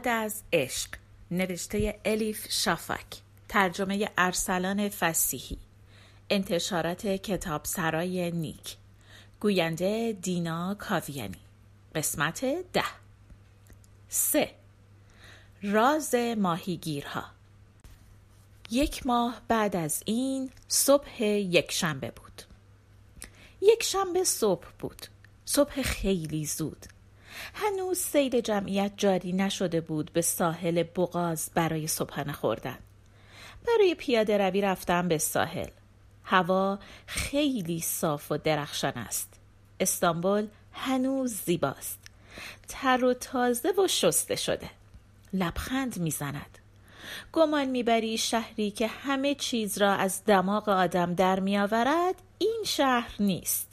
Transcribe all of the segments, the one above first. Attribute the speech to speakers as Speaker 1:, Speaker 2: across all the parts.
Speaker 1: بعد از عشق نوشته الیف شافک ترجمه ارسلان فسیحی انتشارات کتاب سرای نیک گوینده دینا کاویانی قسمت ده. سه. راز ماهیگیرها. یک ماه بعد از این صبح یک شنبه بود. یک شنبه صبح بود. صبح خیلی زود. هنوز سیل جمعیت جاری نشده بود به ساحل بغاز برای صبحانه خوردن. برای پیاده روی رفتن به ساحل. هوا خیلی صاف و درخشان است. استانبول هنوز زیباست. تر و تازه و شسته شده. لبخند می‌زند. گمان می‌بری شهری که همه چیز را از دماغ آدم در میآورد این شهر نیست.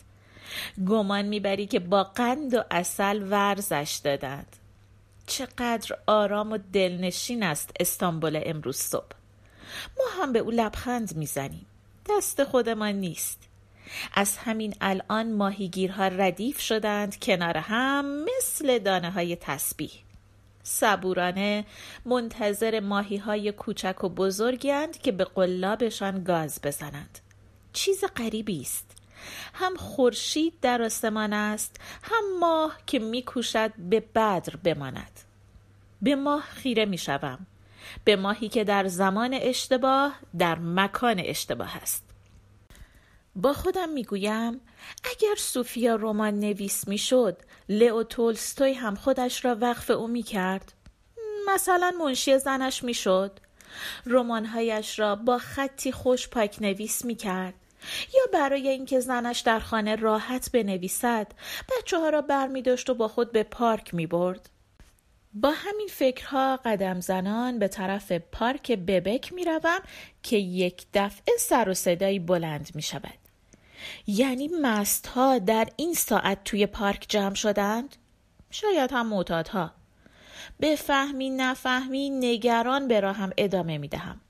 Speaker 1: گمان می‌بری که با قند و اصل ورزش دادند. چقدر آرام و دلنشین است استانبول امروز صبح. ما هم به او لبخند می‌زنیم. دست خودمان نیست. از همین الان ماهیگیرها ردیف شدند کنار هم مثل دانه های تسبیح. صبورانه منتظر ماهی های کوچک و بزرگند که به قلابشان گاز بزنند. چیز غریبی است. هم خورشید در آسمان است هم ماه که میکوشد به بدر بماند. به ماه خیره می‌شوم. به ماهی که در زمان اشتباه در مکان اشتباه است. با خودم می‌گویم اگر سوفیا رمان نویس می‌شد لئو تولستوی هم خودش را وقف او می‌کرد. مثلا منشی زنش می‌شد. رمانهایش را با خطی خوش پاک نویس می‌کرد. یا برای اینکه زنش در خانه راحت بنویسد بچه ها را بر می داشت و با خود به پارک می برد. با همین فکرها قدم زنان به طرف پارک ببک می روم که یک دفعه سر و صدایی بلند می شود. یعنی مست ها در این ساعت توی پارک جمع شدند؟ شاید هم معتادها. بفهمی نفهمی نگران به راهم ادامه می دهم.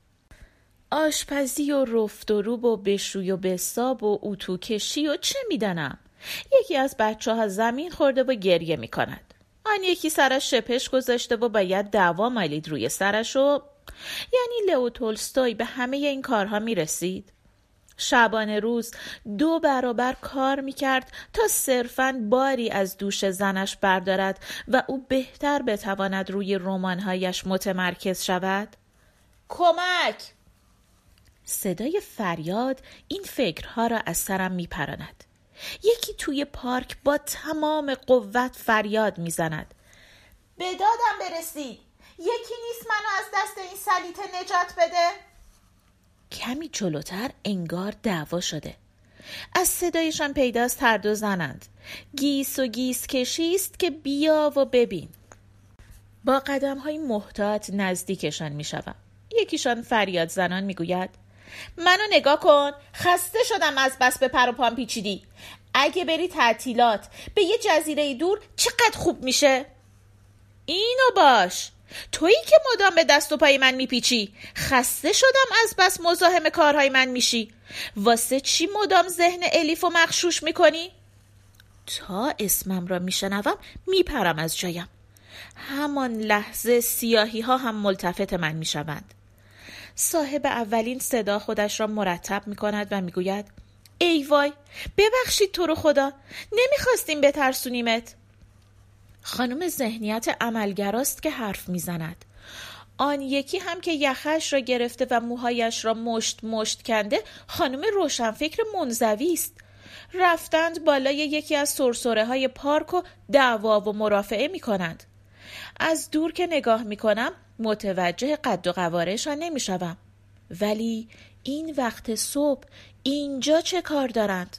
Speaker 1: آشپزی و رفت و روب و بشوی و بساب و اتو کشی و چه می‌دانم؟ یکی از بچه ها زمین خورده و گریه می کند آن یکی سرش شپش گذاشته و باید دعوا مالید روی سرش و یعنی لئو تولستوی به همه این کارها می رسید شبانه روز دو برابر کار می کرد تا صرفا باری از دوش زنش بردارد و او بهتر بتواند روی رمانهایش متمرکز شود. کمک! صدای فریاد این فکرها را از سرم میپراند. یکی توی پارک با تمام قوت فریاد می‌زند. به دادم برسید یکی نیست منو از دست این سلیته نجات بده. کمی جلوتر انگار دعوا شده. از صدایشان پیداست هر دو زنند. گیس و گیس کشیست که بیا و ببین. با قدم های محتاط نزدیکشان می شوم. یکیشان فریاد زنان می گوید منو نگاه کن. خسته شدم از بس به پر و پام پیچیدی. اگه بری تعطیلات به یه جزیره دور چقدر خوب میشه؟ اینو باش. تویی که مدام به دست و پای من میپیچی. خسته شدم از بس مزاحم کارهای من میشی. واسه چی مدام ذهن الیف و مخشوش می‌کنی؟ تا اسمم را میشنوم میپرم از جایم. همان لحظه سیاهی ها هم ملتفت من می‌شوند. صاحب اولین صدا خودش را مرتب می کند و می‌گوید ای وای ببخشید تو رو خدا نمی‌خواستیم بترسونیمت. خانم ذهنیت عملگراست که حرف می‌زند. آن یکی هم که یخش را گرفته و موهایش را مشت مشت کنده خانم روشنفکر منزوی است. رفتند بالای یکی از سرسره های پارک و دعوا و مرافعه می کنند. از دور که نگاه می کنم متوجه قد و قوارشان نمی شوم. ولی این وقت صبح اینجا چه کار دارند؟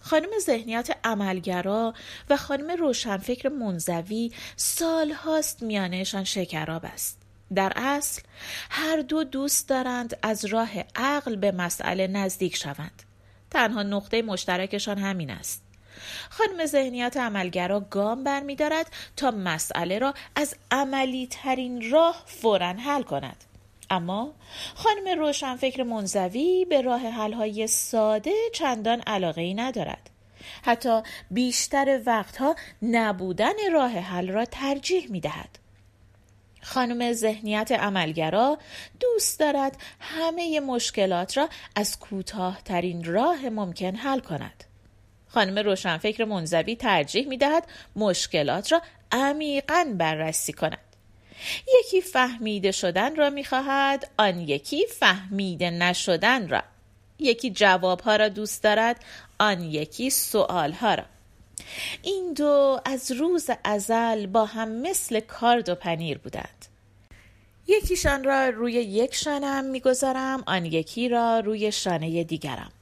Speaker 1: خانم ذهنیت عملگرا و خانم روشنفکر منزوی سال هاست میانهشان شکراب است. در اصل هر دو دوست دارند از راه عقل به مسئله نزدیک شوند. تنها نقطه مشترکشان همین است. خانم ذهنیت عملگرا گام برمیدارد تا مسئله را از عملی ترین راه فورا حل کند اما خانم روشنفکر منزوی به راه حلهای ساده چندان علاقه ای ندارد حتی بیشتر وقتها نبودن راه حل را ترجیح می دهد. خانم ذهنیت عملگرا دوست دارد همه مشکلات را از کوتاهترین راه ممکن حل کند. خانم روشنفکر منزوی ترجیح می دهد مشکلات را عمیقا بررسی کند. یکی فهمیده شدن را می خواهد آن یکی فهمیده نشدن را. یکی جوابها را دوست دارد آن یکی سوالها را. این دو از روز ازل با هم مثل کارد و پنیر بودند. یکیشان را روی یک شانم می‌گذارم آن یکی را روی شانه دیگرم.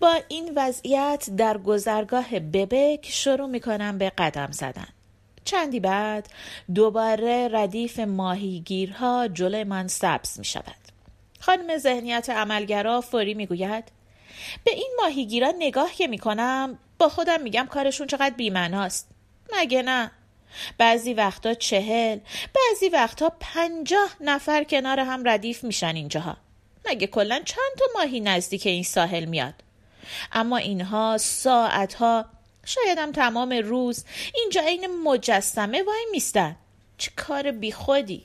Speaker 1: با این وضعیت در گذرگاه ببک شروع می کنم به قدم زدن. چندی بعد دوباره ردیف ماهیگیرها جلوی من سبز می شود خانم ذهنیت عملگرا فوری می گوید به این ماهیگیران نگاه که می کنم با خودم میگم کارشون چقدر بیمناست مگه نه؟ بعضی وقتا چهل بعضی وقتا پنجاه نفر کنار هم ردیف میشن اینجاها. مگه کلا چند تا ماهی نزدیک این ساحل میاد؟ اما اینها ساعتها شایدم تمام روز اینجا عین مجسمه وای میستن. چه کار بیخودی؟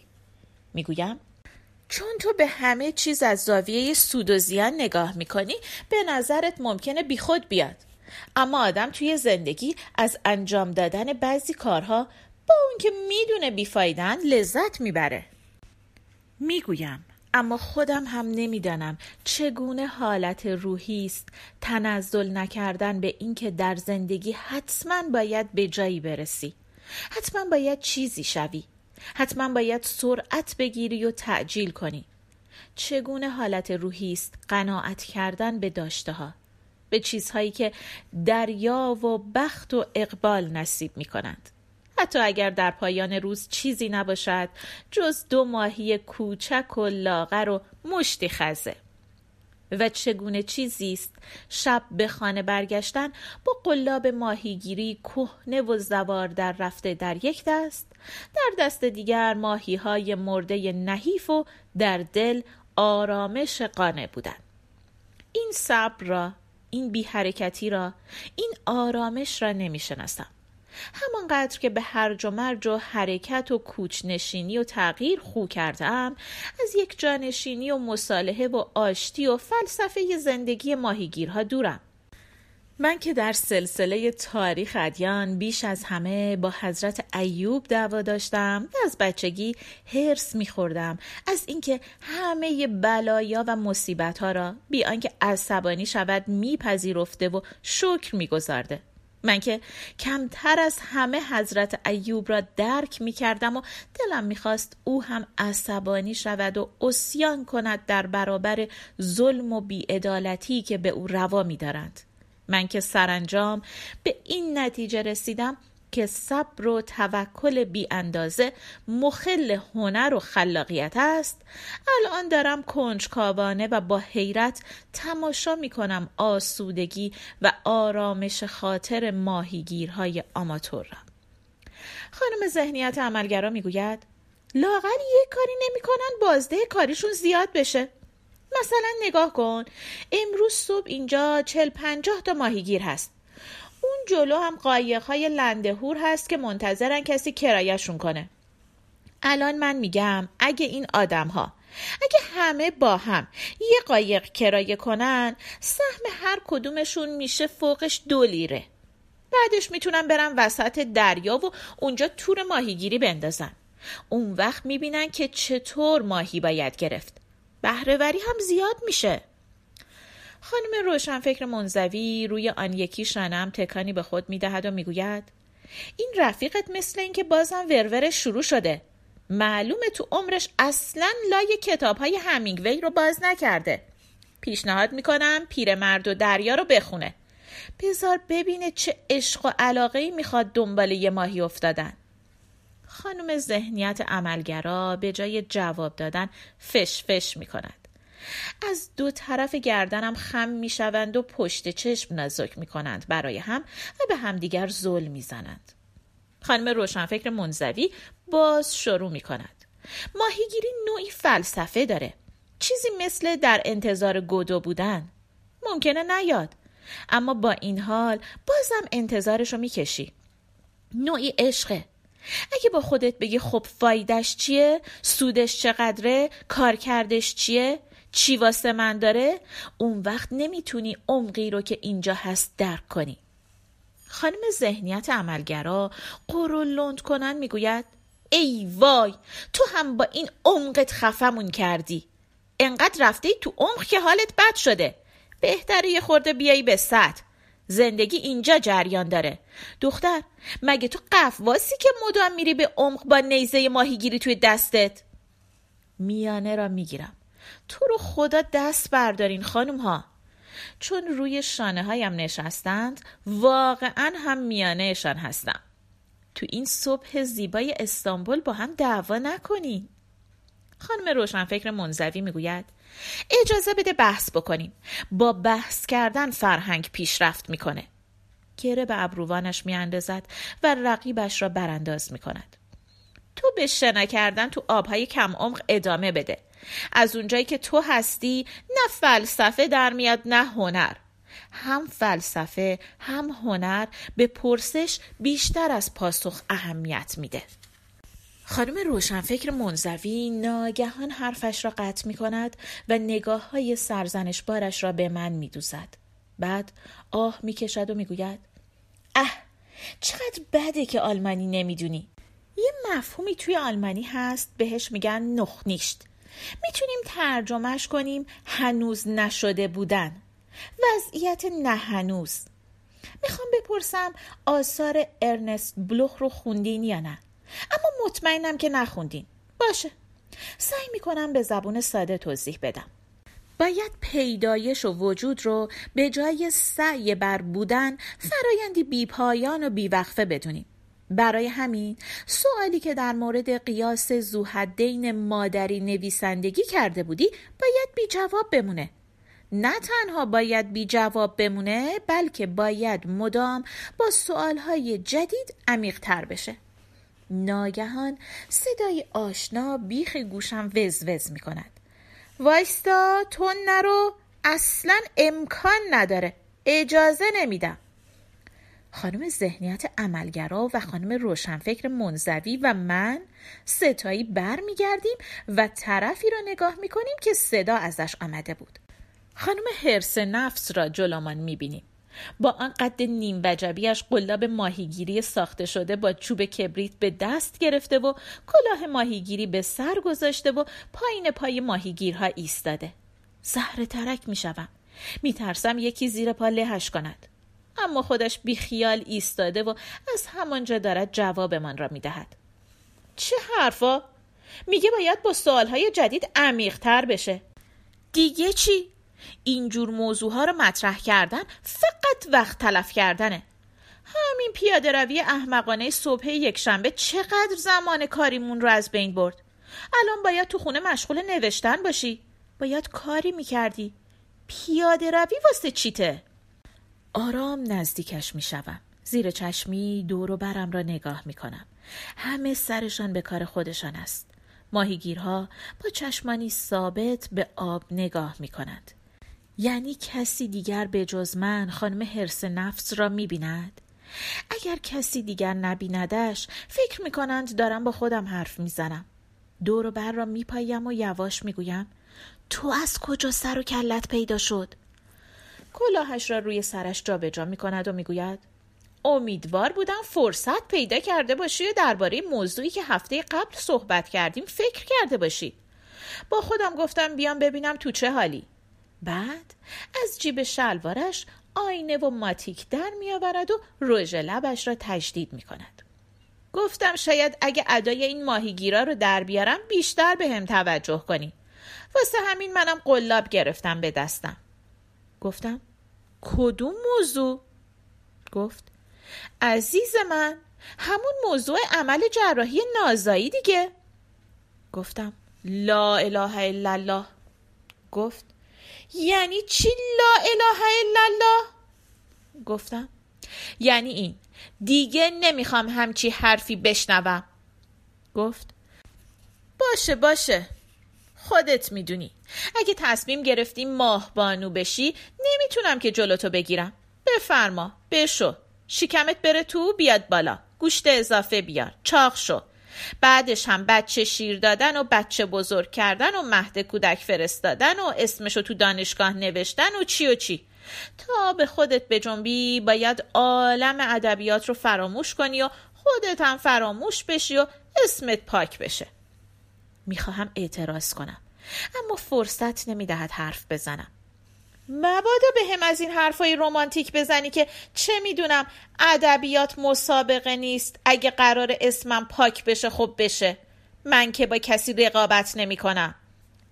Speaker 1: می‌گویم چون تو به همه چیز از زاویه سود و زیان نگاه می‌کنی به نظرت ممکنه بیخود بیاد. اما آدم توی زندگی از انجام دادن بعضی کارها با اون که می‌دونه بیفایدن لذت می‌بره. می‌گویم اما خودم هم نمی‌دانم چگونه حالت روحی است. تنزل نکردن به اینکه در زندگی حتما باید به جایی برسی. حتما باید چیزی شوی. حتما باید سرعت بگیری و تعجیل کنی. چگونه حالت روحی است؟ قناعت کردن به داشته ها به چیزهایی که دریا و بخت و اقبال نصیب می کنند. حتی اگر در پایان روز چیزی نباشد جز دو ماهی کوچک و لاغر و مشتی خزه. و چگونه چیزی است شب به خانه برگشتن با قلاب ماهیگیری کهنه و زوار در رفته در یک دست در دست دیگر ماهی های مرده نحیف و در دل آرامش قانع بودن این صبر را این بی حرکتی را این آرامش را نمی شناسم همانقدر که به هرج و مرج و حرکت و کوچنشینی و تغییر خو کردم از یک جانشینی و مصالحه و آشتی و فلسفه زندگی ماهیگیرها دورم. من که در سلسله تاریخ ادیان بیش از همه با حضرت ایوب دعوا داشتم و از بچگی هرس میخوردم از اینکه همه بلایا و مصیبت ها را بی آنکه عصبانی شود میپذیرفته و شکر میگذارده. من که کمتر از همه حضرت ایوب را درک می کردم و دلم می‌خواست او هم عصبانی شود و اسیان کند در برابر ظلم و بیعدالتی که به او روا می دارند. من که سرانجام به این نتیجه رسیدم که صبر و توکل بی اندازه مخل هنر و خلاقیت است. الان دارم کنجکاوانه و با حیرت تماشا می کنم آسودگی و آرامش خاطر ماهیگیرهای آماتور را. خانم ذهنیت عملگرا می‌گوید لاغر یک کاری نمی‌کنن بازده کاریشون زیاد بشه. مثلا نگاه کن امروز صبح اینجا چل پنجاه تا ماهیگیر هست. اون جلو هم قایق های لندهور هست که منتظرن کسی کرایشون کنه. الان من میگم اگه این آدم ها اگه همه با هم یه قایق کرایه کنن سهم هر کدومشون میشه فوقش دو لیره. بعدش می‌تونن برن وسط دریا و اونجا تور ماهیگیری بندازن. اون وقت می‌بینن که چطور ماهی باید گرفت. بهرهوری هم زیاد میشه. خانم روشنفکر منزوی روی آن یکی شانم تکانی به خود می‌دهد و می‌گوید این رفیقت مثل اینکه بازم ورور شروع شده. معلومه تو عمرش اصلا لای کتاب های همینگوی رو باز نکرده. پیشنهاد می‌کنم پیرمرد و دریا رو بخونه. بذار ببینه چه عشق و علاقه ای می‌خواد دنبال یه ماهی افتادن. خانم ذهنیت عملگرا به جای جواب دادن فش فش می‌کند. از دو طرف گردنم خم می‌شوند و پشت چشم نزک می‌کنند برای هم و به همدیگر زل می‌زنند خانم روشنفکر منزوی باز شروع می کند. ماهیگیری نوعی فلسفه داره. چیزی مثل در انتظار گودو بودن. ممکنه نیاد. اما با این حال بازم انتظارشو می‌کشی. نوعی عشقه. اگه با خودت بگی خب فایدش چیه سودش چقدره کارکردش چیه چی واسه من داره؟ اون وقت نمی‌تونی عمقی رو که اینجا هست درک کنی. خانم ذهنیت عملگرا قرول لند کنن می‌گوید ای وای تو هم با این عمقت خفمون کردی. انقدر رفته تو عمق که حالت بد شده. بهتره یه خورده بیایی به سطح. زندگی اینجا جریان داره. دختر مگه تو قفواسی که مدام میری به عمق با نیزه ماهیگیری توی دستت؟ میانه را می‌گیرم. تو رو خدا دست بردارین خانم ها چون روی شانه هایم نشستند واقعا هم میانهشان هستم. تو این صبح زیبای استانبول با هم دعوا نکنین. خانم روشنفکر منزوی می‌گوید اجازه بده بحث بکنیم. با بحث کردن فرهنگ پیشرفت می‌کنه. گره به ابروانش میاندازد و رقیبش را برانداز می‌کند. تو به شنا کردن تو آبهای کم عمق ادامه بده. از اونجایی که تو هستی نه فلسفه در میاد نه هنر. هم فلسفه هم هنر به پرسش بیشتر از پاسخ اهمیت میده. خانم روشنفکر منزوی ناگهان حرفش را قطع می کند و نگاه های سرزنش بارش را به من می دوزد. بعد آه می کشد و می گوید اه چقدر بده که آلمانی نمی‌دونی. یه مفهومی توی آلمانی هست بهش میگن نخنیشت می‌تونیم ترجمهش کنیم هنوز نشده بودن. وضعیت نه هنوز. می‌خوام بپرسم آثار ارنست بلوخ رو خوندین یا نه؟ اما مطمئنم که نخوندین. باشه. سعی می‌کنم به زبون ساده توضیح بدم. باید پیدایش و وجود رو به جای سعی بر بودن فرایندی بیپایان و بیوقفه بدونیم. برای همین سوالی که در مورد قیاس زوحدین مادری نویسندگی کرده بودی باید بی جواب بمونه. نه تنها باید بی جواب بمونه بلکه باید مدام با سوالهای جدید عمیق تر بشه. ناگهان صدای آشنا بیخ گوشم وز می کند وایستا تو نرو. اصلا امکان نداره. اجازه نمیدم. خانم ذهنیت عملگرا و خانم روشنفکر منزوی و من ستایی بر می گردیم و طرفی را نگاه می کنیم که صدا ازش آمده بود. خانم حرس نفس را جلومان می بینیم با آن قد نیم وجبیش قلاب ماهیگیری ساخته شده با چوب کبریت به دست گرفته و کلاه ماهیگیری به سر گذاشته و پایین پای ماهیگیرها ایستاده. زهر ترک می شوم می ترسم یکی زیر پا لهش کند. اما خودش بیخیال ایستاده و از همانجا دارد جوابمان را می دهد چه حرفا؟ میگه باید با سوالهای جدید عمیقتر بشه. دیگه چی؟ اینجور موضوع ها رو مطرح کردن فقط وقت تلف کردنه. همین پیاده روی احمقانه صبح یکشنبه چقدر زمان کاریمون رو از بین برد؟ الان باید تو خونه مشغول نوشتن باشی. باید کاری می‌کردی. پیاده روی واسه چیته؟ آرام نزدیکش می‌شوم زیر چشمی دور و برم را نگاه می‌کنم همه سرشان به کار خودشان است ماهیگیرها با چشمانی ثابت به آب نگاه می کنند. یعنی کسی دیگر به جز من خانم حرس نفس را می بیند؟ اگر کسی دیگر نبیندش فکر می کنند دارم با خودم حرف می زنم. دور و بر را می پایم و یواش می گویم تو از کجا سر و کلت پیدا شد؟ کلاهش را روی سرش جابجا می کند و می گوید امیدوار بودم فرصت پیدا کرده باشی و درباره موضوعی که هفته قبل صحبت کردیم فکر کرده باشی با خودم گفتم بیام ببینم تو چه حالی بعد از جیب شلوارش آینه و ماتیک در میآورد و رژ لبش را تجدید می کند. گفتم شاید اگه ادای این ماهیگیرا رو در بیارم بیشتر به هم توجه کنی. واسه همین منم قلاب گرفتم به دستم. گفتم کدوم موضوع؟ گفت عزیز من همون موضوع عمل جراحی نازایی دیگه. گفتم لا اله الا الله. گفت یعنی چی لا اله الا الله؟ گفتم یعنی این دیگه نمی‌خوام همچی حرفی بشنوم. گفت باشه باشه. خودت می‌دونی. اگه تصمیم گرفتی ماه بانو بشی نمی‌تونم که جلوتو بگیرم. بفرما بشو. شکمت بره تو بیاد بالا. گوشت اضافه بیار. چاق شو. بعدش هم بچه شیر دادن و بچه بزرگ کردن و مهد کودک فرستادن و اسمشو تو دانشگاه نوشتن و چی و چی. تا به خودت بجنبی باید عالم ادبیات رو فراموش کنی و خودت هم فراموش بشی و اسمت پاک بشه. می‌خواهم اعتراض کنم. اما فرصت نمی‌دهد حرف بزنم. مبادا به هم از این حرفای رومانتیک بزنی که چه می‌دونم ادبیات مسابقه نیست. اگه قرار اسمم پاک بشه خب بشه. من که با کسی رقابت نمی کنم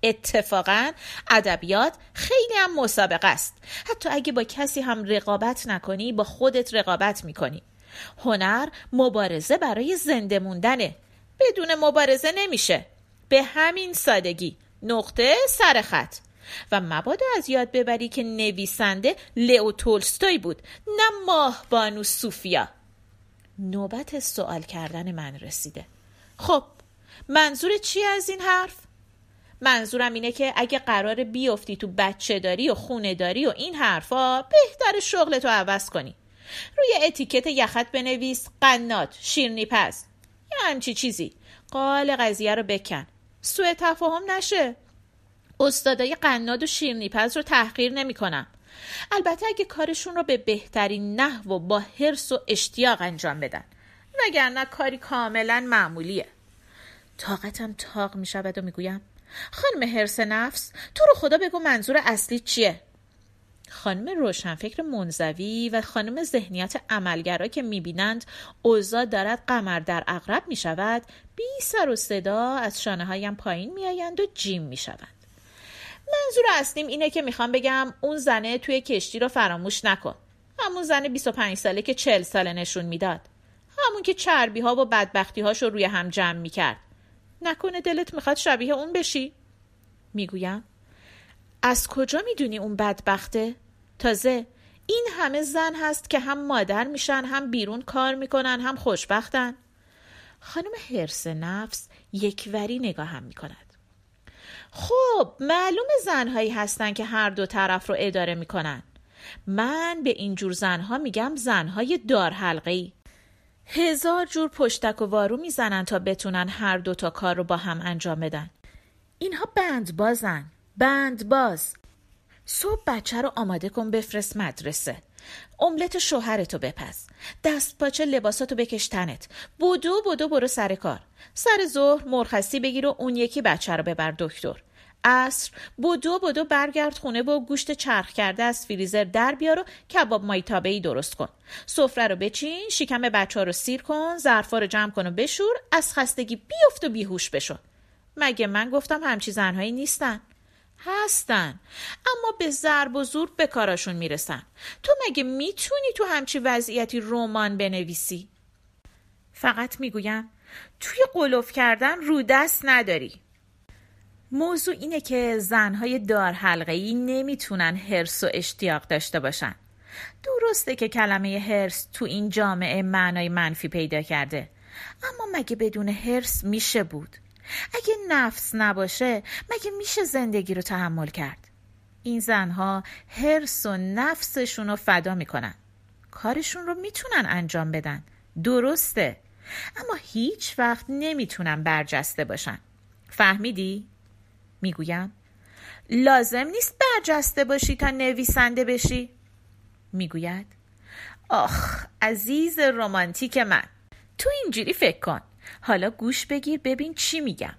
Speaker 1: اتفاقا ادبیات خیلی هم مسابقه است. حتی اگه با کسی هم رقابت نکنی با خودت رقابت می‌کنی. هنر مبارزه برای زنده موندنه. بدون مبارزه نمیشه. به همین سادگی. نقطه سر خط. و مبادا از یاد ببری که نویسنده لئو تولستوی بود نه ماه بانو سوفیا. نوبت سوال کردن من رسیده. خب منظور چی از این حرف؟ منظورم اینه که اگه قرار بیفتی تو بچه داری و خونه داری و این حرفا بهتر شغلتو عوض کنی. روی اتیکت یخت بنویس قنات شیرنی پز. یا همچی چیزی. قال قضیه رو بکن. سوء تفاهم نشه. استادای قناد و شیرنیپز رو تحقیر نمی کنم. البته اگه کارشون رو به بهترین نحو و با حرس و اشتیاق انجام بدن. وگرنه کاری کاملا معمولیه. طاقتم تاق می شود و می‌گویم خانم حرس نفس تو رو خدا بگو منظور اصلی چیه؟ خانم روشنفکر منزوی و خانم ذهنیت عملگرا که می‌بینند اوضاع دارد قمر در اغرب می شود بی سر و صدا از شانه هایم پایین میآیند و جیم می شود. منظور اصلیم اینه که می‌خوام بگم اون زنه توی کشتی رو فراموش نکن. همون زن 25 ساله که 40 ساله نشون می‌داد. همون که چربی ها و بدبختی هاشو روی هم جمع می‌کرد. نکنه دلت می‌خواد شبیه اون بشی؟ می‌گویم. از کجا می‌دونی اون بدبخته؟ تازه این همه زن هست که هم مادر میشن هم بیرون کار می‌کنن هم خوشبختن. خانم حرس نفس یکوری نگاه هم می‌کند. خب معلوم زنهایی هستن که هر دو طرف رو اداره می‌کنن. من به اینجور زنها میگم زنهای دار ای. هزار جور پشتک و وارو می‌زنن تا بتونن هر دو تا کار رو با هم انجام بدن. اینها بند بازن بند باز. صبح بچه رو آماده کن بفرست مدرسه. املت شوهرتو بپز. دست پاچه لباساتو بکش تنت. بودو بودو برو سر کار. سر ظهر مرخصی بگیر و اون یکی بچه رو ببر دکتر. عصر بودو بودو برگرد خونه با گوشت چرخ کرده از فریزر در بیار و کباب مایتابه ای درست کن. سفره رو بچین شکم بچه رو سیر کن ظرفا رو جمع کن و بشور از خستگی بیفت و بیهوش بشو. مگه من گفتم همچی زنهایی نیستن؟ هستن. اما به ضرب و زور به کاراشون می‌رسن. تو مگه می‌تونی تو همچی وضعیتی رمان بنویسی؟ فقط می‌گویم توی قلوف کردن رو دست نداری. موضوع اینه که زنهای دار حلقه ای نمی‌تونن هرس و اشتیاق داشته باشن. درسته که کلمه هرس تو این جامعه معنای منفی پیدا کرده. اما مگه بدون هرس میشه بود؟ اگه نفس نباشه مگه میشه زندگی رو تحمل کرد؟ این زنها هرس و نفسشون رو فدا می‌کنن. کارشون رو می‌تونن انجام بدن. درسته. اما هیچ وقت نمی‌تونن برجسته باشن. فهمیدی؟ می‌گویم. لازم نیست برجسته باشی تا نویسنده بشی. می‌گوید. آخ عزیز رمانتیک من. تو اینجوری فکر کن. حالا گوش بگیر ببین چی میگم.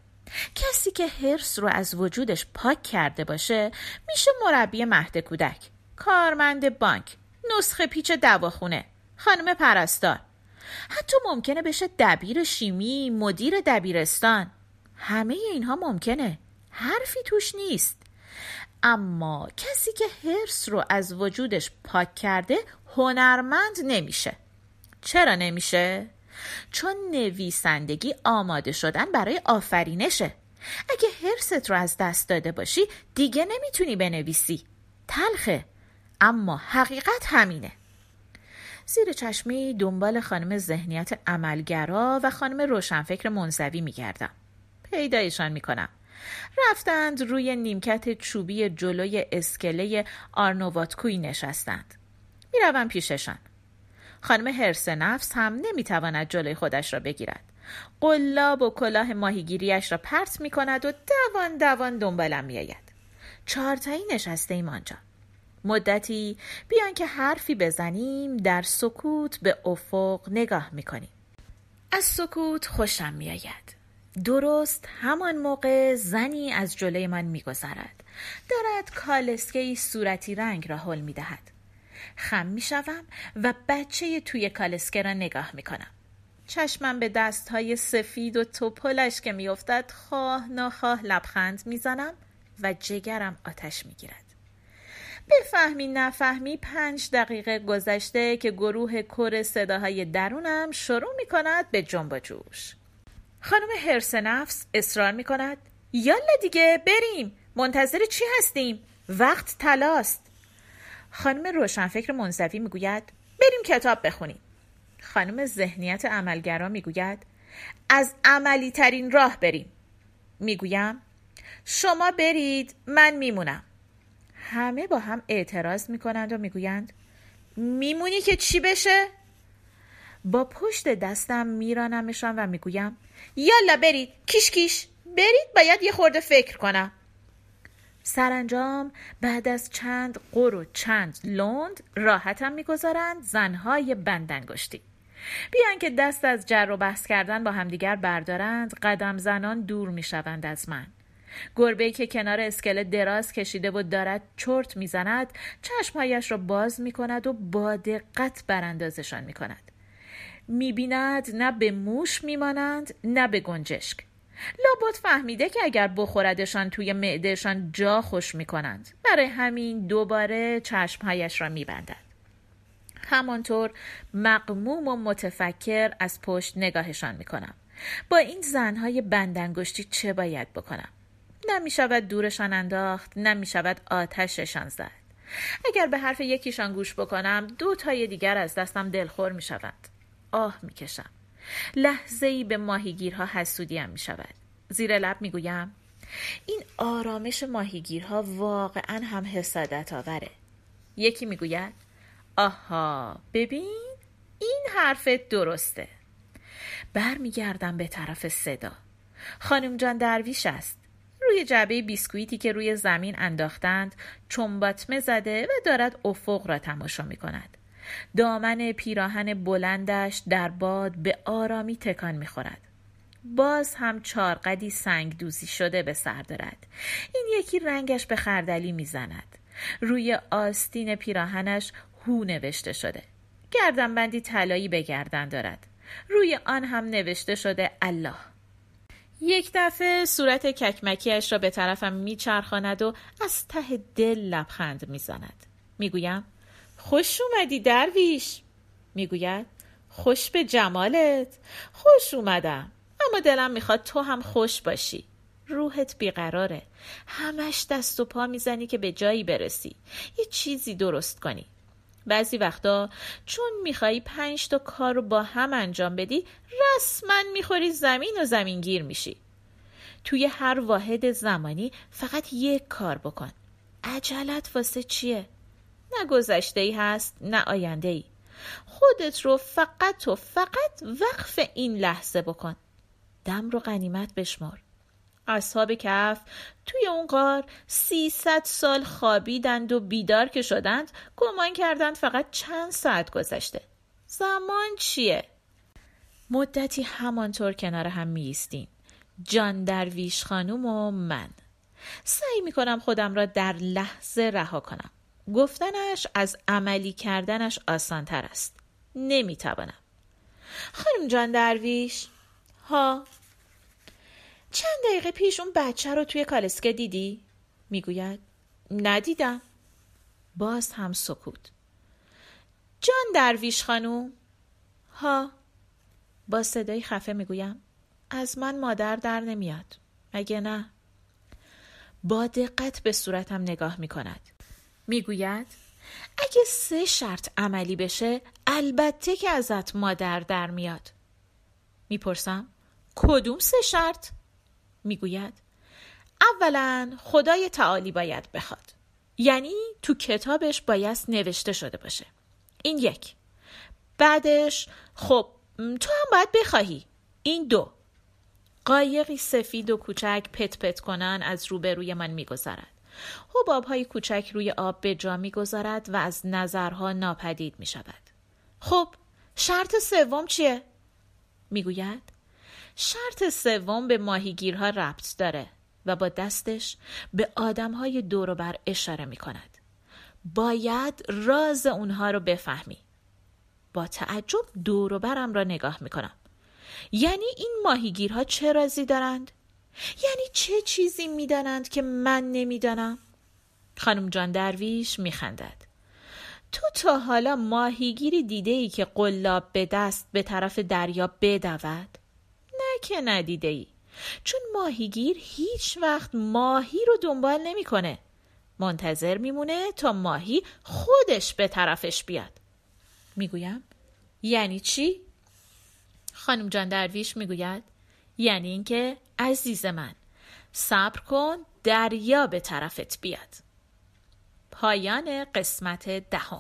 Speaker 1: کسی که هرس رو از وجودش پاک کرده باشه میشه مربی مهد کودک کارمند بانک نسخه پیچ دواخونه خانم پرستار. حتی ممکنه بشه دبیر شیمی مدیر دبیرستان. همه اینها ممکنه. حرفی توش نیست. اما کسی که هرس رو از وجودش پاک کرده هنرمند نمیشه. چرا نمیشه؟ چون نویسندگی آماده شدن برای آفرینشه. اگه هرست رو از دست داده باشی دیگه نمی‌تونی بنویسی. تلخه. اما حقیقت همینه. زیر چشمی دنبال خانم ذهنیت عملگرا و خانم روشنفکر منزوی میگردم. پیدایشان می‌کنم. رفتند روی نیمکت چوبی جلوی اسکله آرنوواتکوی نشستند. می‌روم پیششان. خانم هرس نفس هم نمی‌تواند جلوی خودش را بگیرد قلاب و کلاه ماهیگیریش را پرت می کند و دوان دوان دنبالم می آید. چهارتایی نشسته ایم آنجا. مدتی بیان که حرفی بزنیم در سکوت به افق نگاه می کنیم. از سکوت خوشم می آید. درست همان موقع زنی از جلوی من میگذرد دارد کالسکه صورتی رنگ را حل می دهد. خم می شوم و بچه توی کالسکه را نگاه می کنم. چشمم به دست های سفید و توپلش که میافتد خواه ناخواه لبخند می‌زنم و جگرم آتش می‌گیرد. بفهمی نفهمی پنج دقیقه گذشته که گروه کر صداهای درونم شروع می کند به جنب جوش. خانم هرس نفس اصرار می کند یالا دیگه بریم منتظر چی هستیم؟ وقت تلاست. خانم روشنفکر منزوی می‌گوید بریم کتاب بخونیم. خانم ذهنیت عملگرا می‌گوید از عملی ترین راه بریم. می‌گویم شما برید من میمونم. همه با هم اعتراض می‌کنند و می‌گویند میمونی که چی بشه؟ با پشت دستم میرانمشان و می‌گویم یالا برید کیش کیش برید باید یه خورده فکر کنم. سرانجام بعد از چند قر و چند لند راحتم می‌گذارند زنهای بندنگشتی بیان که دست از جر و بحث کردن با همدیگر بردارند قدم زنان دور می‌شوند از من. گربه که کنار اسکلت دراز کشیده و دارد چرت می‌زند چشمهایش را باز می کند و با دقت براندازشان می کند می‌بیند نه به موش میمانند نه به گنجشک. لابد فهمیده که اگر بخوردشان توی معدهشان جا خوش می‌کنند برای همین دوباره چشمهایش را میبندد. همانطور مقموم و متفکر از پشت نگاهشان می‌کنم. با این زنهای بندنگشتی چه باید بکنم؟ نمی شود دورشان انداخت نمی شود آتششان زد. اگر به حرف یکیشان گوش بکنم دو تای دیگر از دستم دلخور می شود آه می کشم لحظه ای به ماهیگیرها حسودیم می شود زیر لب می گویم این آرامش ماهیگیرها واقعا هم حسادت آوره یکی می گوید آها ببین این حرفت درسته. برمیگردم به طرف صدا. خانم جان درویش است. روی جعبه بیسکویتی که روی زمین انداختند چنباتمه زده و دارد افق را تماشا می کند. دامن پیراهن بلندش در باد به آرامی تکان می خورد. باز هم چارقدی سنگ دوزی شده به سر دارد. این یکی رنگش به خردلی می زند. روی آستین پیراهنش هو نوشته شده. گردنبندی طلایی به گردن دارد. روی آن هم نوشته شده الله. یک دفعه صورت ککمکیش را به طرفم میچرخاند و از ته دل لبخند می‌زند می‌گویم خوش اومدی درویش می‌گوید. خوش به جمالت. خوش اومدم. اما دلم می‌خواد تو هم خوش باشی. روحت بیقراره. همش دست و پا می‌زنی که به جایی برسی. یه چیزی درست کنی. بعضی وقتا چون میخوایی پنج تا کار رو با هم انجام بدی رسما می‌خوری زمین و زمینگیر میشی. توی هر واحد زمانی فقط یک کار بکن. عجلت واسه چیه؟ نه گذشته ای هست نه آینده ای خودت رو فقط و فقط وقف این لحظه بکن. دم رو غنیمت بشمار. اصحاب کف توی اون غار سیصد سال خوابیدند و بیدار که شدند گمان کردند فقط چند ساعت گذشته. زمان چیه؟ مدتی همانطور کنار هم میستیم جان درویش خانوم و من. سعی می‌کنم خودم را در لحظه رها کنم. گفتنش از عملی کردنش آسانتر است. نمی‌توانم. خانم جان درویش؟ ها. چند دقیقه پیش اون بچه رو توی کالسکه دیدی؟ می‌گوید. ندیدم. باز هم سکوت. جان درویش خانوم؟ ها. با صدای خفه می‌گویم. از من مادر در نمیاد. مگه نه؟ با دقت به صورتم نگاه می کند می گوید اگه سه شرط عملی بشه البته که ازت مادر در میاد. می‌پرسم کدوم سه شرط؟ می‌گوید اولا خدای تعالی باید بخواد. یعنی تو کتابش باید نوشته شده باشه. این یک. بعدش خب تو هم باید بخواهی. این دو. قایقی سفید و کوچک پت پت کنن از روبروی من میگذرد. حباب های کوچک روی آب به جا می‌گذارد و از نظرها ناپدید می شود. خب شرط سوم چیه؟ می‌گوید شرط سوم به ماهیگیرها ربط داره و با دستش به آدمهای دور بر اشاره می کند. باید راز اونها رو بفهمی. با تعجب دور برم را نگاه می کنم. یعنی این ماهیگیرها چه رازی دارند؟ یعنی چه چیزی می‌دانند که من نمی‌دانم؟ خانم جان درویش میخندد. تو تا حالا ماهیگیری دیده ای که قلاب به دست به طرف دریا بدود؟ نه که ندیده ای. چون ماهیگیر هیچ وقت ماهی رو دنبال نمی‌کنه. منتظر میمونه تا ماهی خودش به طرفش بیاد. می‌گویم یعنی چی؟ خانم جان درویش می‌گوید یعنی اینکه عزیز من صبر کن دریا به طرفت بیاد. پایان قسمت دهم.